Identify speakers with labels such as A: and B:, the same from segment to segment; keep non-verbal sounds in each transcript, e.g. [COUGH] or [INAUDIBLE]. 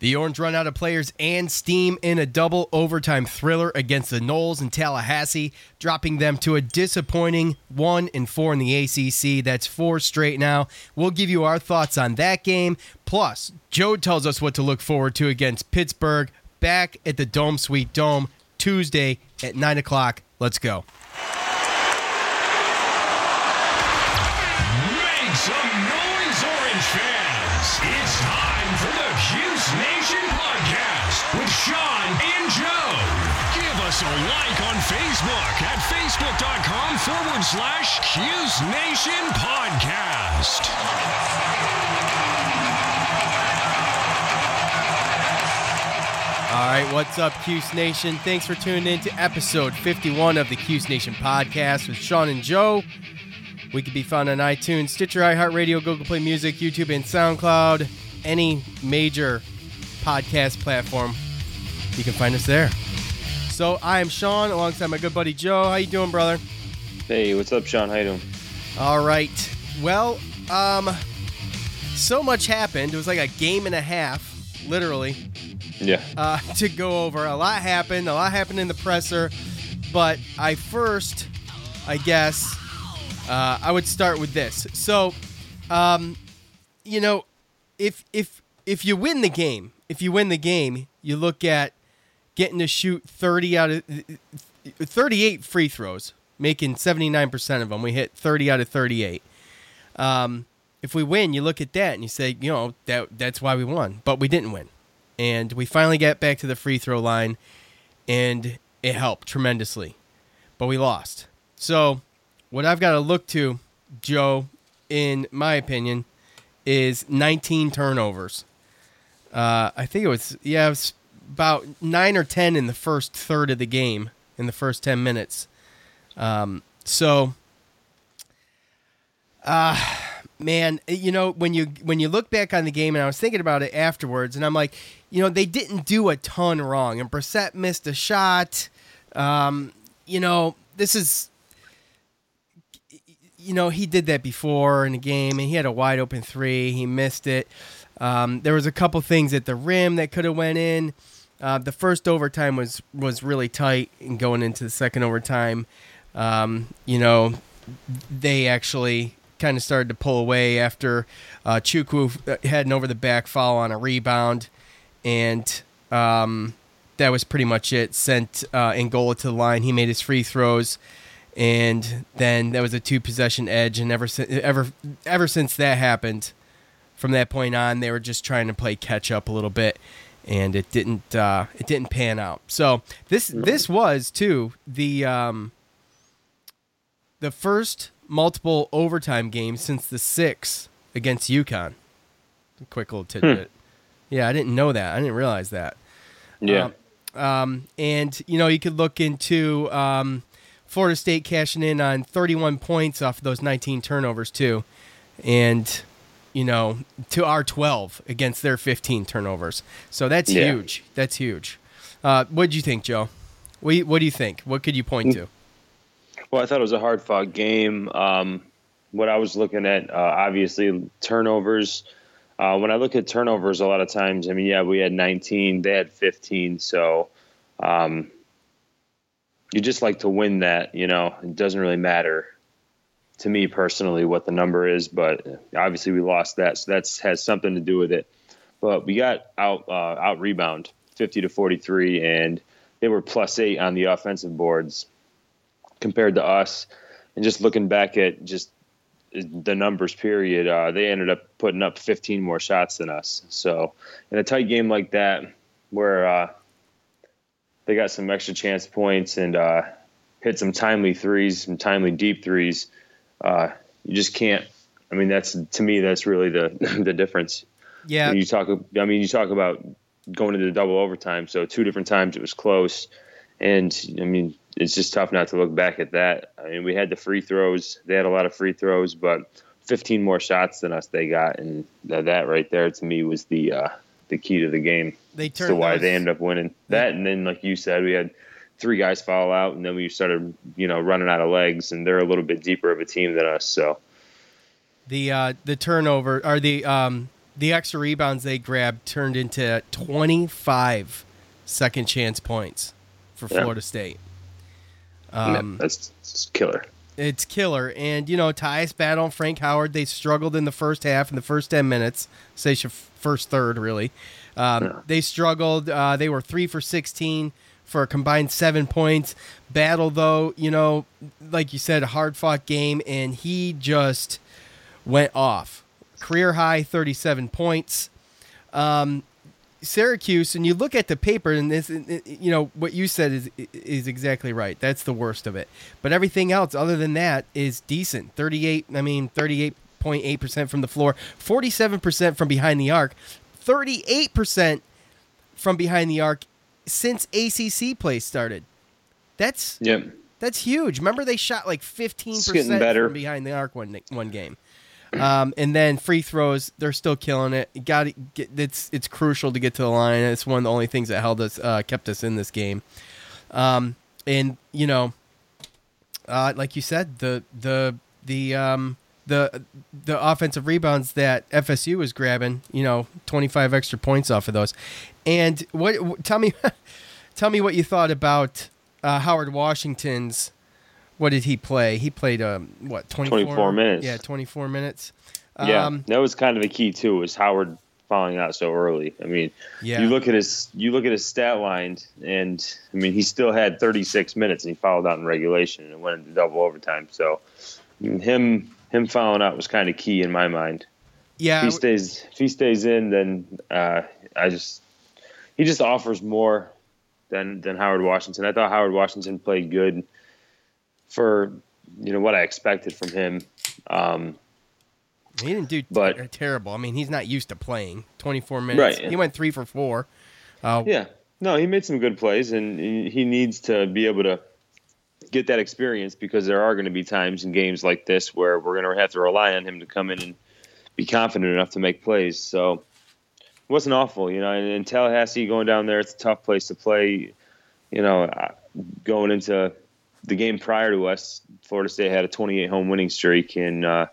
A: The Orange run out of players and steam in a double overtime thriller against the Noles in Tallahassee, dropping them to a disappointing 1 and 4 in the ACC. That's four straight now. We'll give you our thoughts on that game. Plus, Joe tells us what to look forward to against Pittsburgh back at the Dome Sweet Dome Tuesday at 9 o'clock. Let's go.
B: Facebook at facebook.com forward slash Cuse Nation podcast.
A: All right, what's up, Cuse Nation? Thanks for tuning in to episode 51 of the Cuse Nation podcast with Sean and Joe. We can be found on iTunes, Stitcher, iHeartRadio, Google Play Music, YouTube, and SoundCloud. Any major podcast platform, you can find us there. So I am Sean, alongside my good buddy Joe. How you doing, brother?
C: Hey, what's up, Sean? How you doing?
A: All right. Well, um, so much happened. It was like a game and a half, literally,
C: Yeah.
A: uh, [LAUGHS] to go over. A lot happened. A lot happened in the presser. But I first, I guess, uh, I would start with this. So, um, you know, if if if you win the game, if you win the game, you look at getting to shoot 30 out of 38 free throws, making 79% of them. We hit 30 out of 38. Um, if we win, you look at that and you say, you know, that that's why we won, but we didn't win. And we finally got back to the free throw line and it helped tremendously. But we lost. So, what I've got to look to, Joe, in my opinion, is 19 turnovers. Uh, I think it was yeah, it was about nine or ten in the first third of the game in the first 10 minutes. Um, so, uh, man, you know when you when you look back on the game, and I was thinking about it afterwards, and I'm like, you know, they didn't do a ton wrong, and Brissett missed a shot. Um, you know, this is you know, he did that before in a game, and he had a wide open three. He missed it. Um, there was a couple things at the rim that could have went in. Uh, the first overtime was was really tight, and going into the second overtime, um, you know, they actually kind of started to pull away after uh, Chukwu had an over the back foul on a rebound, and um, that was pretty much it. Sent uh, Angola to the line. He made his free throws. And then that was a two possession edge. And ever since ever ever since that happened from that point on they were just trying to play catch up a little bit and it didn't uh, it didn't pan out. So this this was too the um, the first multiple overtime game since the six against UConn. Quick little tidbit. Yeah I didn't know that. I didn't realize that.
C: Yeah.
A: um, and you know you could look into um, Florida State cashing in on 31 points off of those 19 turnovers too, and you know to our 12 against their 15 turnovers. So that's
C: Yeah.
A: huge. That's huge. Uh, what do you think, Joe? What do you, what do you think? What could you point to?
C: well, I thought it was a hard fought game. Um, what I was looking at, uh, obviously, turnovers. Uh, when I look at turnovers, a lot of times, I mean, yeah, we had 19, they had 15. So um, you just like to win that, you know, it doesn't really matter to me personally what the number is, but obviously we lost that. So that's has something to do with it. But we got out, uh, out rebound 50 to 43, and they were plus eight on the offensive boards compared to us. And just looking back at just the numbers period, uh, they ended up putting up 15 more shots than us. So in a tight game like that, where uh, they got some extra chance points and uh, hit some timely threes, some timely deep threes, uh, you just can't. I mean, that's to me, that's really the [LAUGHS] the difference.
A: Yeah,
C: You talk. I mean, you talk about going into double overtime. So two different times it was close, and I mean, it's just tough not to look back at that. I mean, we had the free throws; they had a lot of free throws, but 15 more shots than us they got, and that, that right there to me was the uh, the key to the game.
A: They turned
C: to why
A: those-
C: they ended up winning that, and then like you said, we had three guys fall out, and then we started you know running out of legs, and they're a little bit deeper of a team than us, so.
A: The uh, the turnover or the um, the extra rebounds they grabbed turned into 25 second chance points for
C: Yeah.
A: Florida State.
C: Yeah,
A: Um,
C: that's, that's killer.
A: It's killer. And, you know, Tyus Battle and Frank Howard, they struggled in the first half, in the first 10 minutes, say first third, really. Um,
C: Yeah.
A: They struggled. Uh, they were three for 16 for a combined seven points. Battle, though, you know, like you said, a hard fought game, and he just went off. Career high 37 points. Um, Syracuse, and you look at the paper, and this, you know, what you said is is exactly right. That's the worst of it. But everything else, other than that, is decent. Thirty eight. I mean, thirty eight point eight percent from the floor, forty seven percent from behind the arc, thirty eight percent from behind the arc since ACC play started. That's
C: Yep.
A: that's huge. Remember they shot like 15%
C: better.
A: from behind the arc one one game. Um, and then free throws, they're still killing it. Got it's it's crucial to get to the line. It's one of the only things that held us uh, kept us in this game. Um, and you know, uh, like you said, the the the um, the the offensive rebounds that FSU was grabbing, you know, 25 extra points off of those. And what, tell me [LAUGHS] tell me what you thought about uh, Howard Washington's what did he play? He played um what 24,
C: 24 minutes.
A: Yeah, 24 minutes.
C: Yeah,
A: Um,
C: that was kind of a key too. Was Howard falling out so early? I mean,
A: Yeah.
C: you look at his you look at his stat line, and I mean, he still had 36 minutes, and he fouled out in regulation, and it went into double overtime. So, him him fouling out was kind of key in my mind.
A: yeah,
C: If he stays if he stays in, then uh, I just he just offers more than than Howard Washington. I thought Howard Washington played good for you know what I expected from him. Um,
A: he didn't do
C: but-
A: ter- terrible. I mean, he's not used to playing 24 minutes.
C: Right.
A: He went 3 for 4. Uh,
C: Yeah, no, he made some good plays, and he needs to be able to get that experience because there are going to be times in games like this where we're going to have to rely on him to come in and be confident enough to make plays. So it wasn't awful, you know. And in Tallahassee, going down there, it's a tough place to play. You know, going into the game prior to us, Florida State had a 28 home winning streak, and uh,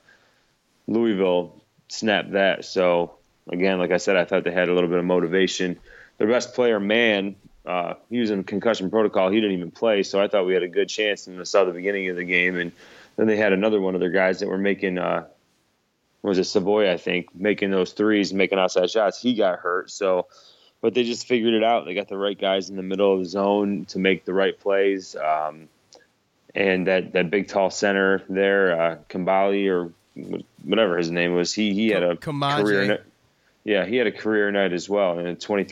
C: Louisville snapped that. So again, like I said, I thought they had a little bit of motivation. Their best player, man, uh, he was in concussion protocol. He didn't even play, so I thought we had a good chance. And I saw the beginning of the game, and then they had another one of their guys that were making uh, was it Savoy? I think making those threes, making outside shots. He got hurt, so but they just figured it out. They got the right guys in the middle of the zone to make the right plays. Um, and that, that big tall center there, uh, Kambali or whatever his name was, he he had a
A: Koumadje.
C: career night. Yeah, he had a career night as well. And 23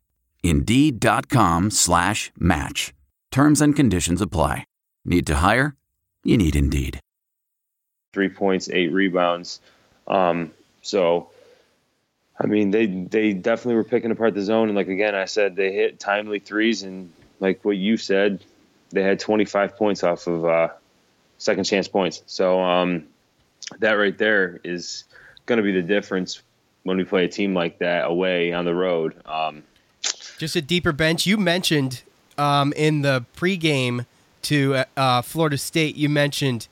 D: Indeed.com slash match. Terms and conditions apply. Need to hire? You need Indeed.
C: Three points, eight rebounds. Um, so, I mean, they they definitely were picking apart the zone. And like again, I said they hit timely threes, and like what you said, they had 25 points off of uh, second chance points. So um, that right there is going to be the difference when we play a team like that away on the road. Um,
A: Just a deeper bench. You mentioned um, in the pregame to uh, Florida State. You mentioned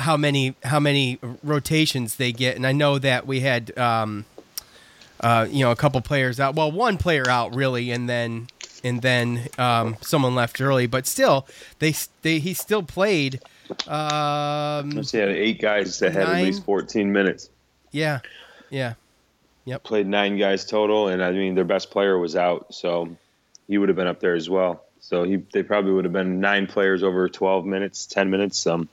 A: how many how many rotations they get, and I know that we had um, uh, you know a couple players out. Well, one player out really, and then and then um, someone left early, but still they they he still played. Um,
C: so had eight guys that had nine, at least 14 minutes.
A: Yeah, yeah, yep.
C: Played nine guys total, and I mean their best player was out, so he would have been up there as well. So he they probably would have been nine players over 12 minutes, 10 minutes. Um,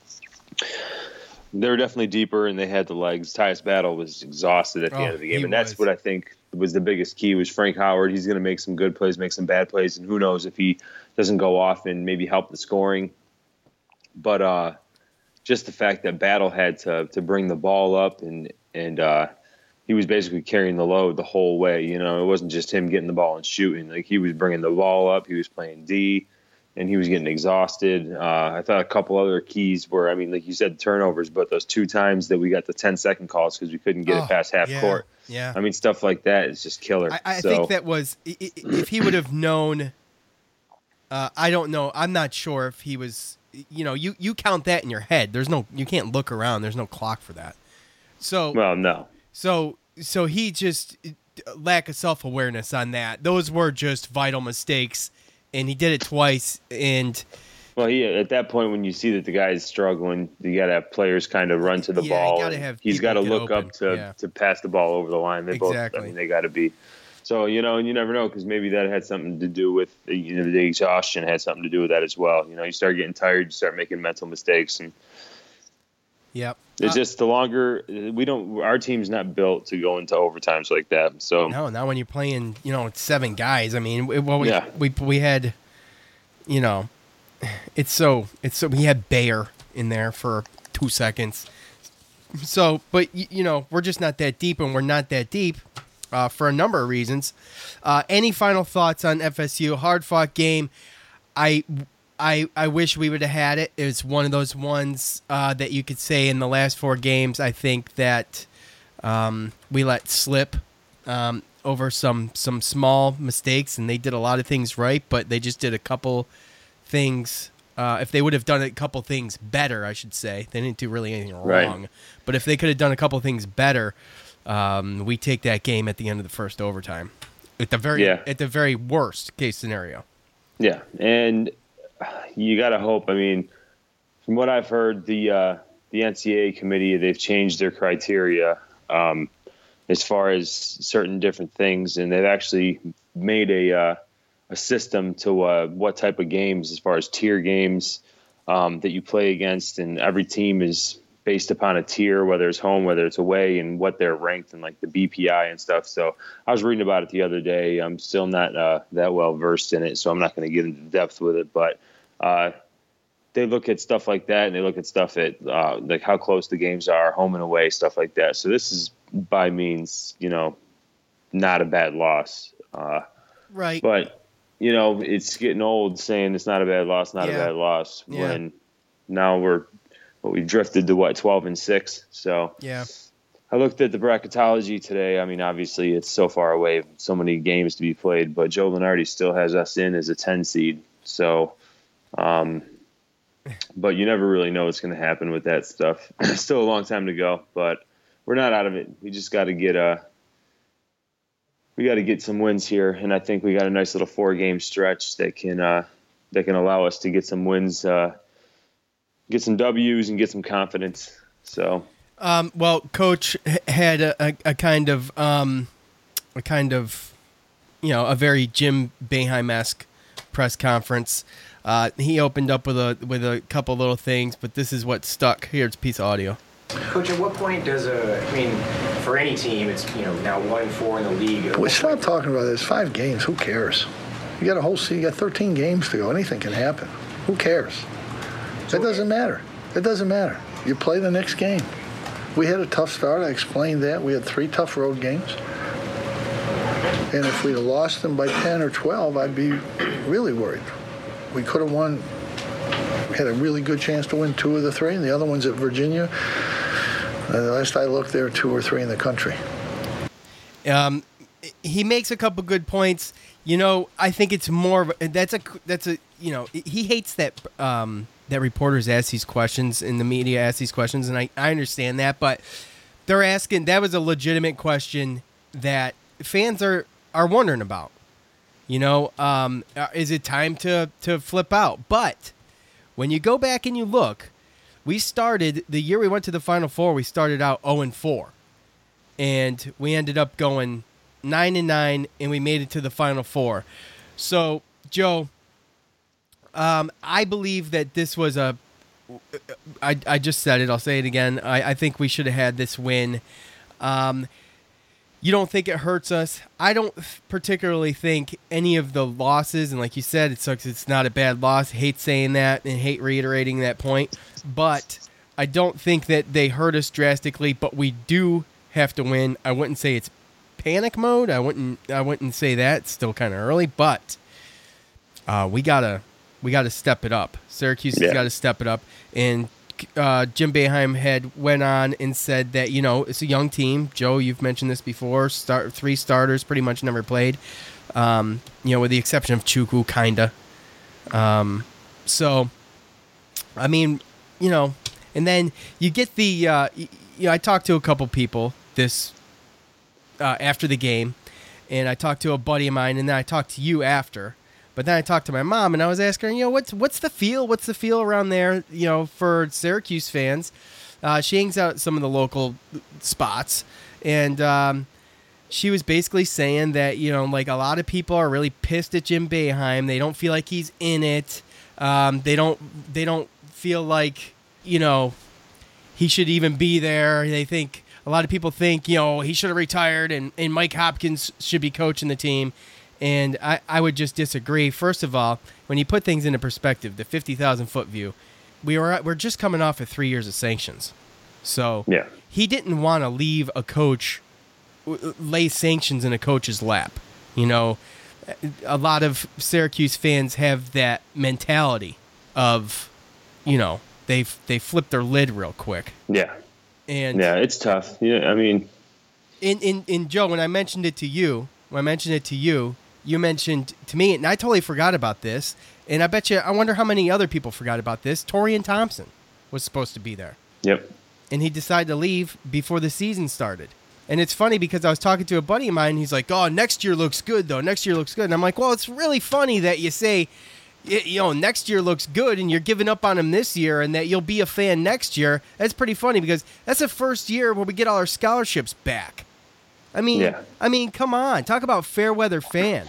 C: they were definitely deeper, and they had the legs. Tyus Battle was exhausted at the oh, end of the game, and that's what I think was the biggest key. Was Frank Howard? He's going to make some good plays, make some bad plays, and who knows if he doesn't go off and maybe help the scoring. But uh, just the fact that Battle had to to bring the ball up and and uh, he was basically carrying the load the whole way. You know, it wasn't just him getting the ball and shooting. Like he was bringing the ball up, he was playing D and he was getting exhausted. Uh, I thought a couple other keys were, I mean, like you said, turnovers, but those two times that we got the 10 second calls because we couldn't get oh, it past half
A: yeah,
C: court.
A: Yeah.
C: I mean, stuff like that is just killer.
A: I, I
C: so,
A: think that was, if he would have known, uh, I don't know. I'm not sure if he was, you know, you, you count that in your head. There's no, you can't look around. There's no clock for that. So,
C: well, no.
A: So, so he just lack of self awareness on that. Those were just vital mistakes and he did it twice. And
C: well, he at that point when you see that the guy is struggling, you got to have players kind of run to the
A: yeah,
C: ball.
A: Have
C: he's got to look
A: open.
C: up to
A: yeah.
C: to pass the ball over the line. They
A: exactly.
C: both, I mean, they got to be. So you know, and you never know because maybe that had something to do with you know the exhaustion had something to do with that as well. You know, you start getting tired, you start making mental mistakes, and
A: Yep.
C: It's uh, just the longer we don't. Our team's not built to go into overtimes like that. So
A: no, not when you're playing. You know, seven guys. I mean, well, we, yeah. we we had you know, it's so it's so we had Moyer in there for two seconds. So, but you know, we're just not that deep, and we're not that deep uh, for a number of reasons. Uh, any final thoughts on FSU? Hard fought game. I I I wish we would have had it. It's one of those ones uh, that you could say in the last four games. I think that um, we let slip. Um, over some some small mistakes, and they did a lot of things right, but they just did a couple things. Uh, if they would have done a couple things better, I should say, they didn't do really anything wrong.
C: Right.
A: But if they could have done a couple things better, um, we take that game at the end of the first overtime. At the very yeah. at the very worst case scenario.
C: Yeah, and you got to hope. I mean, from what I've heard, the uh, the NCAA committee they've changed their criteria. Um, as far as certain different things, and they've actually made a uh, a system to uh, what type of games, as far as tier games um, that you play against, and every team is based upon a tier, whether it's home, whether it's away, and what they're ranked in, like the BPI and stuff. So I was reading about it the other day. I'm still not uh, that well versed in it, so I'm not going to get into depth with it, but. Uh, they look at stuff like that, and they look at stuff at uh, like how close the games are, home and away, stuff like that. So this is by means, you know, not a bad loss. Uh,
A: right.
C: But, you know, it's getting old saying it's not a bad loss, not yeah. a bad loss yeah. when now we're, well, we've drifted to what, 12 and 6. So,
A: yeah.
C: I looked at the bracketology today. I mean, obviously, it's so far away, so many games to be played, but Joe Lunardi still has us in as a 10 seed. So, um, but you never really know what's going to happen with that stuff. [CLEARS THROAT] still a long time to go, but we're not out of it. We just got to get a uh, we got to get some wins here, and I think we got a nice little four game stretch that can uh, that can allow us to get some wins, uh, get some W's, and get some confidence. So,
A: um, well, coach had a, a, a kind of um, a kind of you know a very Jim Boeheim esque press conference. Uh, he opened up with a with a couple little things, but this is what stuck. Here's a piece of audio.
E: Coach, at what point does a, I mean, for any team, it's you know now one and four in the league.
F: We stop talking about this. Five games. Who cares? You got a whole season. You got 13 games to go. Anything can happen. Who cares? It doesn't matter. It doesn't matter. You play the next game. We had a tough start. I explained that. We had three tough road games. And if we'd have lost them by 10 or 12, I'd be really worried. We could have won, we had a really good chance to win two of the three, and the other one's at Virginia. Uh, last I looked, there were two or three in the country.
A: Um, he makes a couple good points. You know, I think it's more of a, that's a that's a you know he hates that um, that reporters ask these questions and the media ask these questions, and I I understand that, but they're asking that was a legitimate question that fans are are wondering about. You know, um, uh, is it time to to flip out? But when you go back and you look, we started the year we went to the Final Four. We started out zero and four, and we ended up going nine and nine, and we made it to the Final Four. So, Joe, um, I believe that this was a. I, I just said it. I'll say it again. I, I think we should have had this win. Um, you don't think it hurts us? I don't particularly think any of the losses, and like you said, it sucks. It's not a bad loss. hate saying that and hate reiterating that point, but I don't think that they hurt us drastically. But we do have to win. I wouldn't say it's panic mode. I wouldn't. I wouldn't say that. It's still kind of early, but uh, we gotta we gotta step it up. Syracuse yeah. has got to step it up, and uh, Jim Boeheim had went on and said that you know it's a young team. Joe, you've mentioned this before. Start three starters, pretty much never played. Um, you know, with the exception of Chukwu, kinda. Um, so, I mean, you know, and then you get the. Uh, you know, I talked to a couple people this uh, after the game, and I talked to a buddy of mine, and then I talked to you after. But then I talked to my mom and I was asking her, you know, what's what's the feel? What's the feel around there? You know, for Syracuse fans. Uh, she hangs out at some of the local spots, and um, she was basically saying that you know, like a lot of people are really pissed at Jim Boeheim. They don't feel like he's in it. Um, they don't. They don't feel like you know he should even be there. They think a lot of people think you know he should have retired and, and Mike Hopkins should be coaching the team. And I, I would just disagree. First of all, when you put things into perspective, the 50,000 foot view, we were, we're just coming off of three years of sanctions. So
C: yeah.
A: he didn't want to leave a coach, uh, lay sanctions in a coach's lap. You know, a lot of Syracuse fans have that mentality of, you know, they they flip their lid real quick.
C: Yeah.
A: And
C: yeah, it's tough. Yeah, I mean,
A: in in in Joe, when I mentioned it to you, when I mentioned it to you, you mentioned to me, and I totally forgot about this. And I bet you, I wonder how many other people forgot about this. Taurean Thompson was supposed to be there.
C: Yep.
A: And he decided to leave before the season started. And it's funny because I was talking to a buddy of mine. He's like, "Oh, next year looks good, though. Next year looks good." And I'm like, "Well, it's really funny that you say, you know, next year looks good, and you're giving up on him this year, and that you'll be a fan next year. That's pretty funny because that's the first year where we get all our scholarships back. I mean, yeah. I mean, come on, talk about fair weather fan.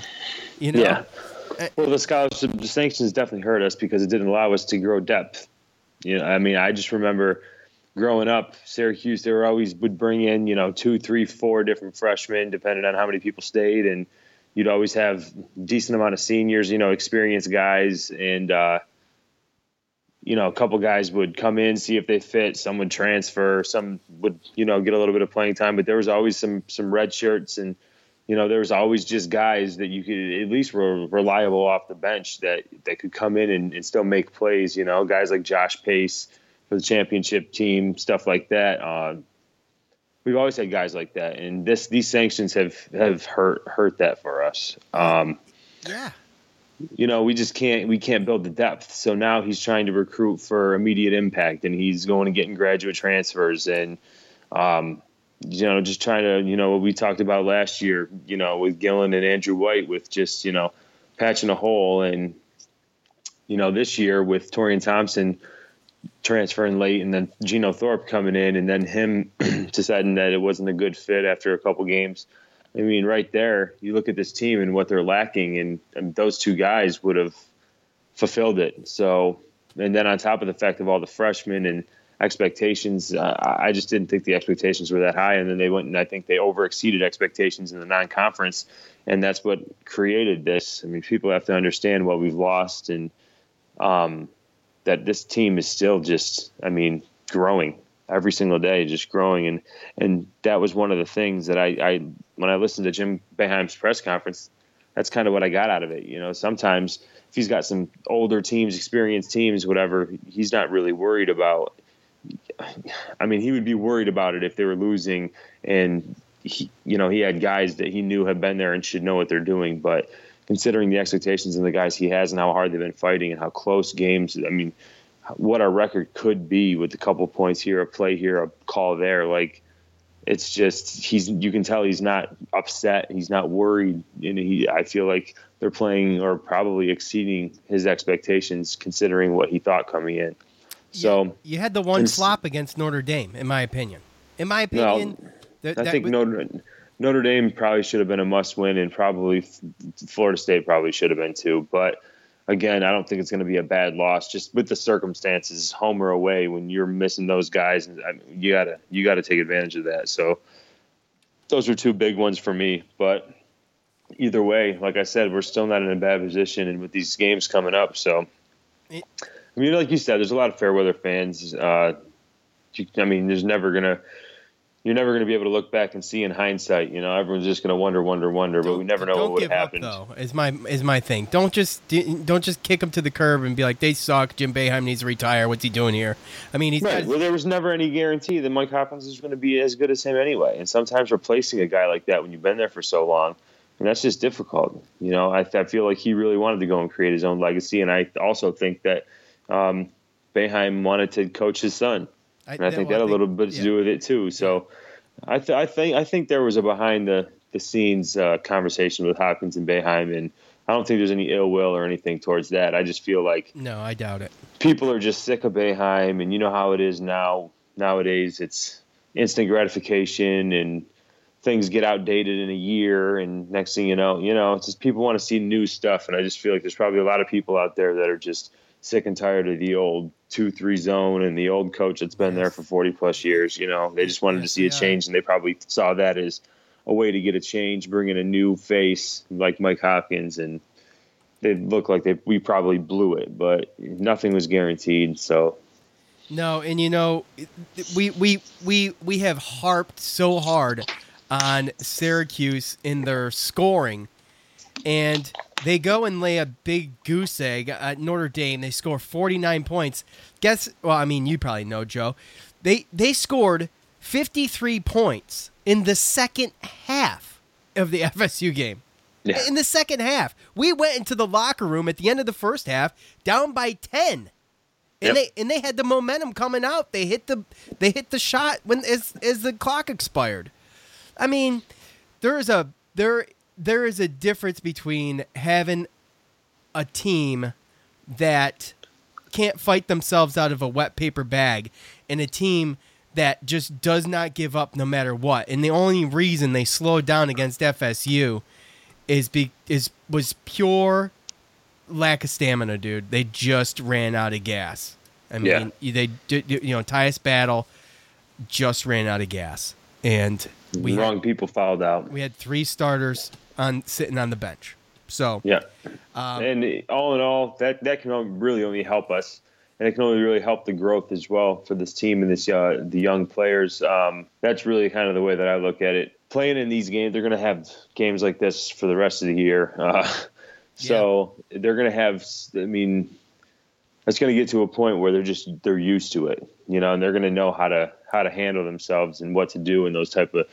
A: You know.
C: Yeah. Well, the scholarship sanctions definitely hurt us because it didn't allow us to grow depth. You know, I mean, I just remember growing up, Syracuse, they were always would bring in, you know, two, three, four different freshmen, depending on how many people stayed, and you'd always have decent amount of seniors, you know, experienced guys, and uh, you know, a couple guys would come in, see if they fit. Some would transfer. Some would, you know, get a little bit of playing time. But there was always some some red shirts, and you know, there was always just guys that you could at least were reliable off the bench that that could come in and, and still make plays. You know, guys like Josh Pace for the championship team, stuff like that. Uh, we've always had guys like that, and this these sanctions have have hurt hurt that for us. Um,
A: yeah
C: you know, we just can't we can't build the depth. So now he's trying to recruit for immediate impact, and he's going and getting graduate transfers, and um, you know, just trying to you know what we talked about last year, you know, with Gillon and Andrew White, with just you know patching a hole, and you know this year with Taurean Thompson transferring late, and then Geno Thorpe coming in, and then him [CLEARS THROAT] deciding that it wasn't a good fit after a couple games. I mean, right there, you look at this team and what they're lacking, and, and those two guys would have fulfilled it. So, and then on top of the fact of all the freshmen and expectations, uh, I just didn't think the expectations were that high. And then they went and I think they over exceeded expectations in the non conference. And that's what created this. I mean, people have to understand what we've lost and um, that this team is still just, I mean, growing every single day, just growing. And, and that was one of the things that I, I when I listened to Jim Boeheim's press conference, that's kind of what I got out of it. You know, sometimes if he's got some older teams, experienced teams, whatever, he's not really worried about. I mean, he would be worried about it if they were losing, and he, you know, he had guys that he knew have been there and should know what they're doing. But considering the expectations and the guys he has and how hard they've been fighting and how close games, I mean, what our record could be with a couple points here, a play here, a call there, like it's just he's you can tell he's not upset. He's not worried. And he i feel like they're playing or probably exceeding his expectations considering what he thought coming in. So
A: you, you had the one flop against notre dame in my opinion. In my opinion
C: no, i think notre notre dame probably should have been a must win and probably florida state probably should have been too. But again, I don't think it's going to be a bad loss. Just with the circumstances, home or away, when you're missing those guys, I mean, you gotta you gotta take advantage of that. So those are two big ones for me. But either way, like I said, we're still not in a bad position, and with these games coming up, so. I mean, like you said, there's a lot of fair weather fans. Uh, I mean, there's never gonna you're never going to be able to look back and see in hindsight. You know, everyone's just going to wonder, wonder, wonder, but we never know what would have happened.
A: Up, though, is my is my thing. Don't just don't just kick them to the curb and be like, they suck. Jim Boeheim needs to retire. What's he doing here? I mean, he's
C: right. well, there was never any guarantee that Mike Hopkins is going to be as good as him anyway. And sometimes replacing a guy like that when you've been there for so long, and that's just difficult. You know, I, I feel like he really wanted to go and create his own legacy, and I also think that um, Boeheim wanted to coach his son and I, think that, had a little bit to do with it too. So I, th- I think I think there was a behind the the scenes uh, conversation with Hopkins and Boeheim, and I don't think there's any ill will or anything towards that. I just feel like
A: no, I doubt it.
C: People are just sick of Boeheim, and you know how it is now. Nowadays, it's instant gratification and things get outdated in a year and next thing you know you know it's just people want to see new stuff and i just feel like there's probably a lot of people out there that are just sick and tired of the old two three zone and the old coach that's been there for 40 plus years you know? They just wanted to see a change and they probably saw that as a way to get a change bring in a new face like mike hopkins and they look like they we probably blew it but nothing was guaranteed so.
A: No and you know we we we we have harped so hard on syracuse in their scoring and they go and lay a big goose egg at Notre Dame. They score 49 points. Guess, well, I mean, you probably know, Joe. They they scored 53 points in the second half of the [LAUGHS] FSU game. Yeah. In the second half, we went into the locker room at the end of the first half down by 10. And yep. they and they had the momentum coming out. They hit the they hit the shot when as as the clock expired. I mean, there is a there there is a difference between having a team that can't fight themselves out of a wet paper bag and a team that just does not give up no matter what. And the only reason they slowed down against FSU is be is was pure lack of stamina, dude. They just ran out of gas. I mean, yeah. they you know Tyus Battle just ran out of gas, and
C: we wrong had, people fouled out.
A: We had three starters on sitting on the bench. So
C: yeah, um, and all in all, that that can really only help us, and it can only really help the growth as well for this team and this uh, the young players. Um, that's really kind of the way that I look at it. Playing in these games, they're going to have games like this for the rest of the year. [LAUGHS] Uh, so yeah. they're going to have. I mean, it's going to get to a point where they're just they're used to it, you know, and they're going to know how to how to handle themselves and what to do in those type of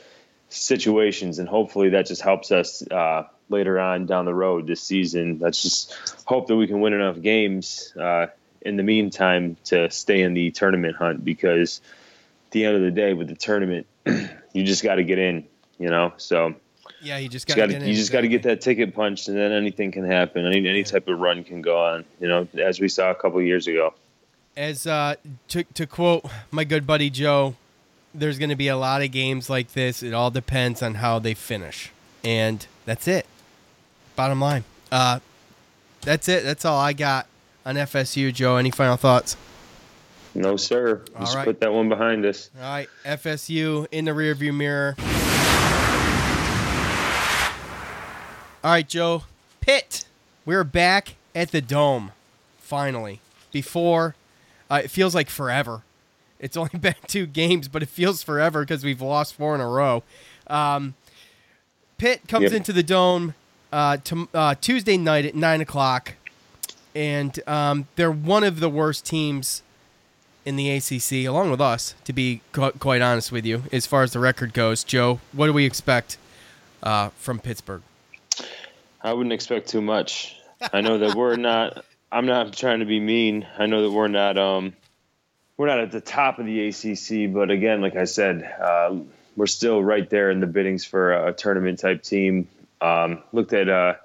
C: situations, and hopefully that just helps us uh, later on down the road this season. Let's just hope that we can win enough games uh, in the meantime to stay in the tournament hunt because at the end of the day, with the tournament, [CLEARS THROAT] you just got to get in, you know. So
A: yeah, you just got to
C: you just got to get that ticket punched, and then anything can happen. Any any type of run can go on, you know, as we saw a couple years ago.
A: As uh, to to quote my good buddy Joe, there's going to be a lot of games like this. It all depends on how they finish. and that's it. Bottom line. Uh, that's it. That's all I got on FSU. Joe, any final thoughts?
C: No, sir.
A: All
C: Just
A: right.
C: put that one behind us.
A: All right, FSU in the rearview mirror. All right, Joe. Pitt. We're back at the dome. Finally. Before, uh, it feels like forever. It's only [LAUGHS] been two games, but it feels forever because we've lost four in a row. Um, Pitt comes
C: Yep.
A: into the dome uh, to, uh, Tuesday night at nine o'clock, and um, they're one of the worst teams in the ACC, along with us, to be qu- quite honest with you, as far as the record goes. Joe, what do we expect uh, from Pittsburgh?
C: I wouldn't expect too much. I know that we're not. I'm not trying to be mean. I know that we're not. Um, we're not at the top of the ACC, but again, like I said, uh, we're still right there in the biddings for a, tournament type team. Um, looked at uh,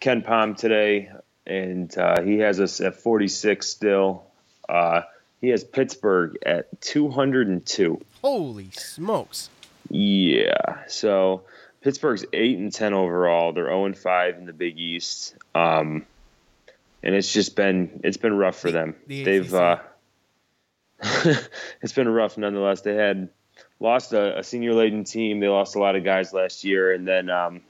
C: KenPom today, and uh, he has us at 46 still. Uh, he has Pittsburgh at 202.
A: Holy smokes!
C: Yeah. So Pittsburgh's eight and ten overall. They're zero and five in the Big East. Um, and it's just been it's been rough for them.
A: the
C: They've uh, [LAUGHS] it's been rough nonetheless. They had lost a, a senior laden team. They lost a lot of guys last year, and then um,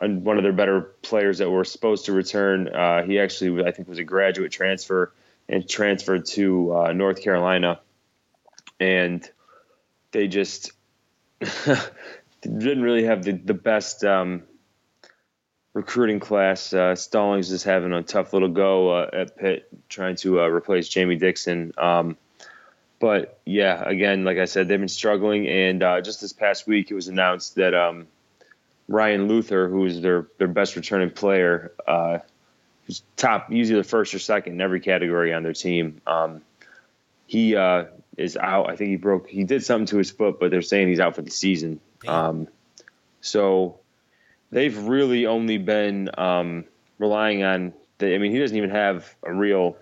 C: one of their better players that were supposed to return, uh, he actually I think was a graduate transfer and transferred to uh, North Carolina, and they just [LAUGHS] didn't really have the the best um, recruiting class. Uh, Stallings is having a tough little go uh, at Pitt, trying to uh, replace Jamie Dixon. Um, but yeah, again, like I said, they've been struggling, and uh, just this past week, it was announced that um, Ryan Luther, who is their their best returning player, uh, who's top, usually the first or second in every category on their team. Um, he uh, is out. I think he broke. He did something to his foot, but they're saying he's out for the season. Um, so they've really only been um, relying on. The, I mean, he doesn't even have a real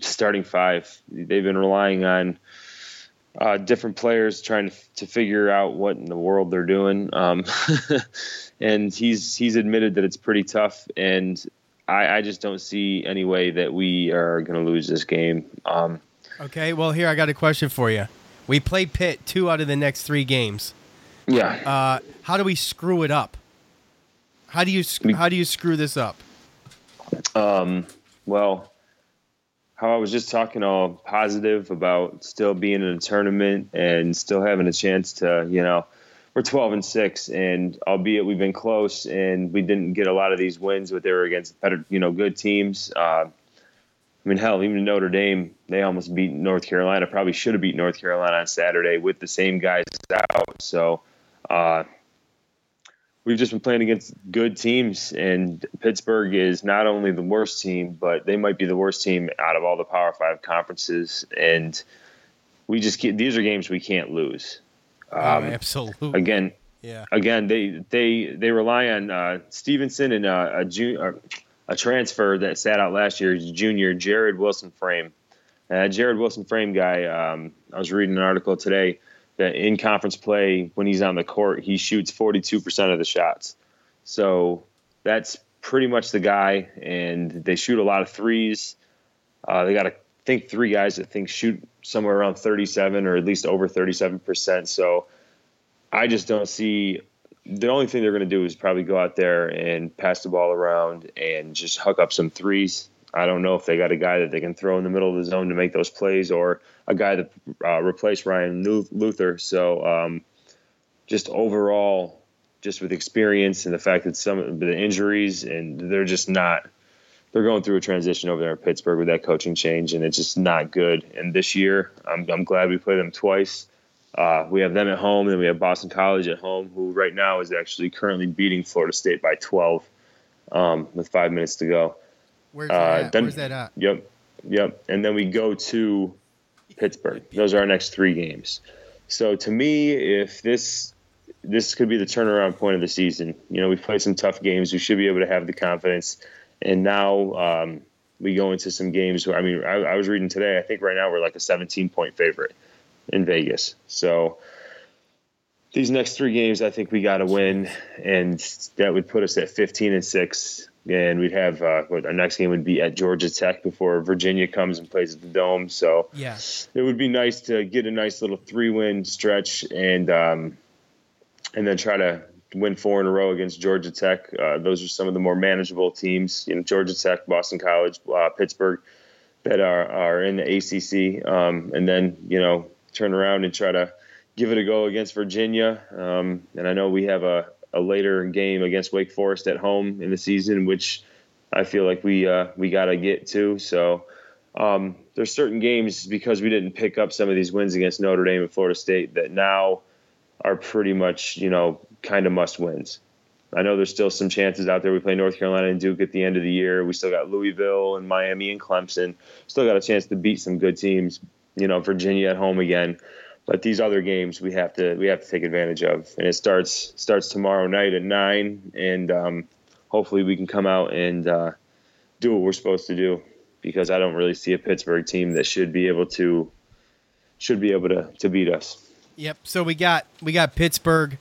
C: starting five. They've been relying on uh, different players trying to, to figure out what in the world they're doing. Um, [LAUGHS] and he's he's admitted that it's pretty tough. And I, I just don't see any way that we are going to lose this game. Um,
A: Okay, well, here I got a question for you. We play Pitt two out of the next three games.
C: yeah.
A: Uh, how do we screw it up? How do you sc- how do you screw this up?
C: Um, well, how I was just talking all positive about still being in a tournament and still having a chance to, you know, we're 12 and six, and albeit we've been close and we didn't get a lot of these wins, but they were against better, you know, good teams. Uh, I mean, hell, even Notre Dame, they almost beat North Carolina. Probably should have beat North Carolina on Saturday with the same guys out. So, uh, we've just been playing against good teams, and Pittsburgh is not only the worst team, but they might be the worst team out of all the Power Five conferences. And we just get these are games we can't lose.
A: oh,
C: Um,
A: absolutely.
C: again,
A: Yeah.
C: again, they they they rely on uh, Stevenson and uh, a ju- uh, a transfer that sat out last year, junior Jared Wilson Frame. Uh, Jared Wilson Frame guy. Um, I was reading an article today that in conference play, when he's on the court, he shoots 42% of the shots. So that's pretty much the guy, and they shoot a lot of threes. Uh, they got to think three guys that think shoot somewhere around 37 or at least over 37%. So I just don't see the only thing they're going to do is probably go out there and pass the ball around and just hook up some threes. I don't know if they got a guy that they can throw in the middle of the zone to make those plays or a guy that uh, replaced Ryan Luther. So um, just overall, just with experience and the fact that some of the injuries and they're just not they're going through a transition over there in Pittsburgh with that coaching change, and it's just not good. And this year, I'm, I'm glad we played them twice. Uh, we have them at home, and then we have Boston College at home, who right now is actually currently beating Florida State by 12 um, with five minutes to go.
A: Where's
C: Uh,
A: that at?
C: then-
A: Where's that at?
C: Yep, yep. And then we go to Pittsburgh. Those are our next three games. So to me, if this this could be the turnaround point of the season, you know, we've played some tough games. We should be able to have the confidence. And now um, we go into some games where I mean, I, I was reading today. I think right now we're like a 17 point favorite in Vegas. So these next three games, I think we got to win, and that would put us at 15 and six. And we'd have uh, our next game would be at Georgia Tech before Virginia comes and plays at the Dome. So
A: yeah,
C: it would be nice to get a nice little three win stretch and um, and then try to win four in a row against Georgia Tech. Uh, those are some of the more manageable teams. You know, Georgia Tech, Boston College, uh, Pittsburgh, that are are in the ACC, um, and then you know turn around and try to give it a go against Virginia. Um, and I know we have a, a later game against Wake Forest at home in the season, which I feel like we uh, we got to get to. So um, there's certain games because we didn't pick up some of these wins against Notre Dame and Florida State that now are pretty much you know kind of must wins. I know there's still some chances out there. We play North Carolina and Duke at the end of the year. We still got Louisville and Miami and Clemson. Still got a chance to beat some good teams. You know, Virginia at home again but these other games we have to we have to take advantage of, and it starts starts tomorrow night at nine, and um, hopefully we can come out and uh, do what we're supposed to do, because I don't really see a Pittsburgh team that should be able to should be able to to beat us.
A: Yep. So we got we got Pittsburgh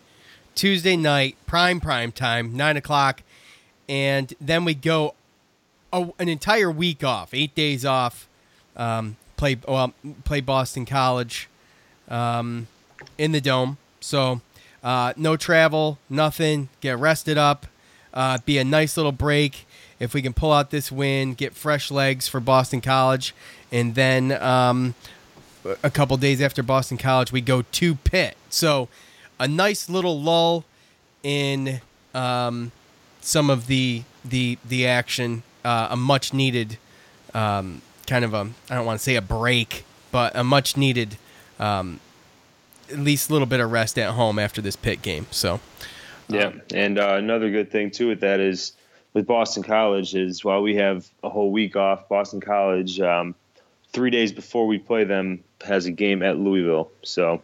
A: Tuesday night prime prime time nine o'clock, and then we go a, an entire week off, eight days off. Um, play well, play Boston College um, in the dome. So uh, no travel, nothing. Get rested up. Uh, be a nice little break. If we can pull out this win, get fresh legs for Boston College, and then um, a couple days after Boston College, we go to Pitt. So a nice little lull in um, some of the the the action. Uh, a much needed um, kind of a I don't want to say a break, but a much needed um, at least a little bit of rest at home after this Pitt game. So,
C: yeah, and uh, another good thing too with that is with Boston College is while we have a whole week off, Boston College um, three days before we play them has a game at Louisville. So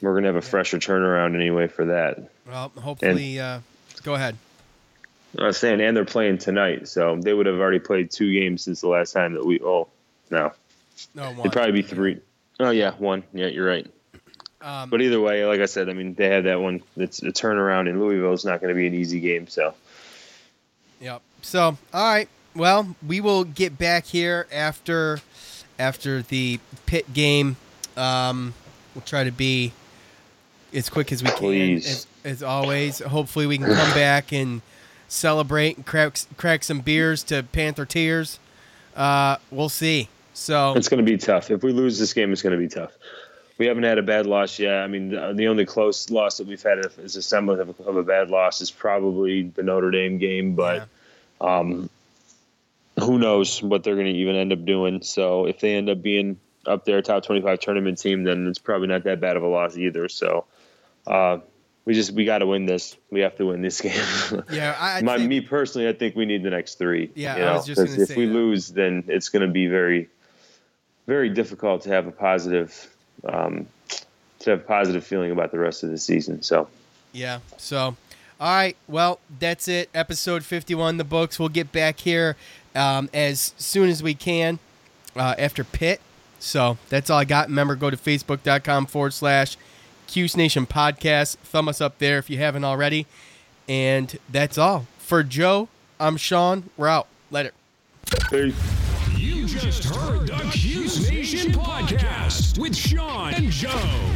C: we're gonna have a fresher turnaround anyway for that.
A: Well, hopefully, and, uh, go ahead.
C: I was saying, and they're playing tonight, so they would have already played two games since the last time that we. Oh, no,
A: no,
C: it'd probably be three. Oh yeah, one. Yeah, you're right. Um, but either way, like I said, I mean they had that one. It's a turnaround in Louisville. It's not going to be an easy game. So.
A: Yep. So all right. Well, we will get back here after after the Pitt game. Um, we'll try to be as quick as we
C: Please.
A: can, as, as always. Hopefully, we can come [LAUGHS] back and celebrate and crack crack some beers to Panther Tears. Uh, we'll see. So
C: it's going to be tough. If we lose this game, it's going to be tough. We haven't had a bad loss yet. I mean, the only close loss that we've had is a semblance of, of a bad loss is probably the Notre Dame game, but yeah. um, who knows what they're going to even end up doing. So if they end up being up there, top 25 tournament team, then it's probably not that bad of a loss either. So uh, we just we got to win this. We have to win this [LAUGHS] game.
A: yeah, I,
C: My, think, me personally, I think we need the next three.
A: Yeah, you know? I was just going to
C: say if we
A: that.
C: lose, then it's going to be very very difficult to have a positive um, to have a positive feeling about the rest of the season. So
A: yeah. So all right. Well, that's it. Episode fifty-one. The books. We'll get back here um, as soon as we can uh, after Pitt. So that's all I got. Remember, go to facebook.com forward slash Cuse Nation podcast. Thumb us up there if you haven't already. And that's all. For Joe, I'm Sean. We're out. Later.
C: Peace.
B: Just heard the Cuse Nation podcast with Sean and Joe.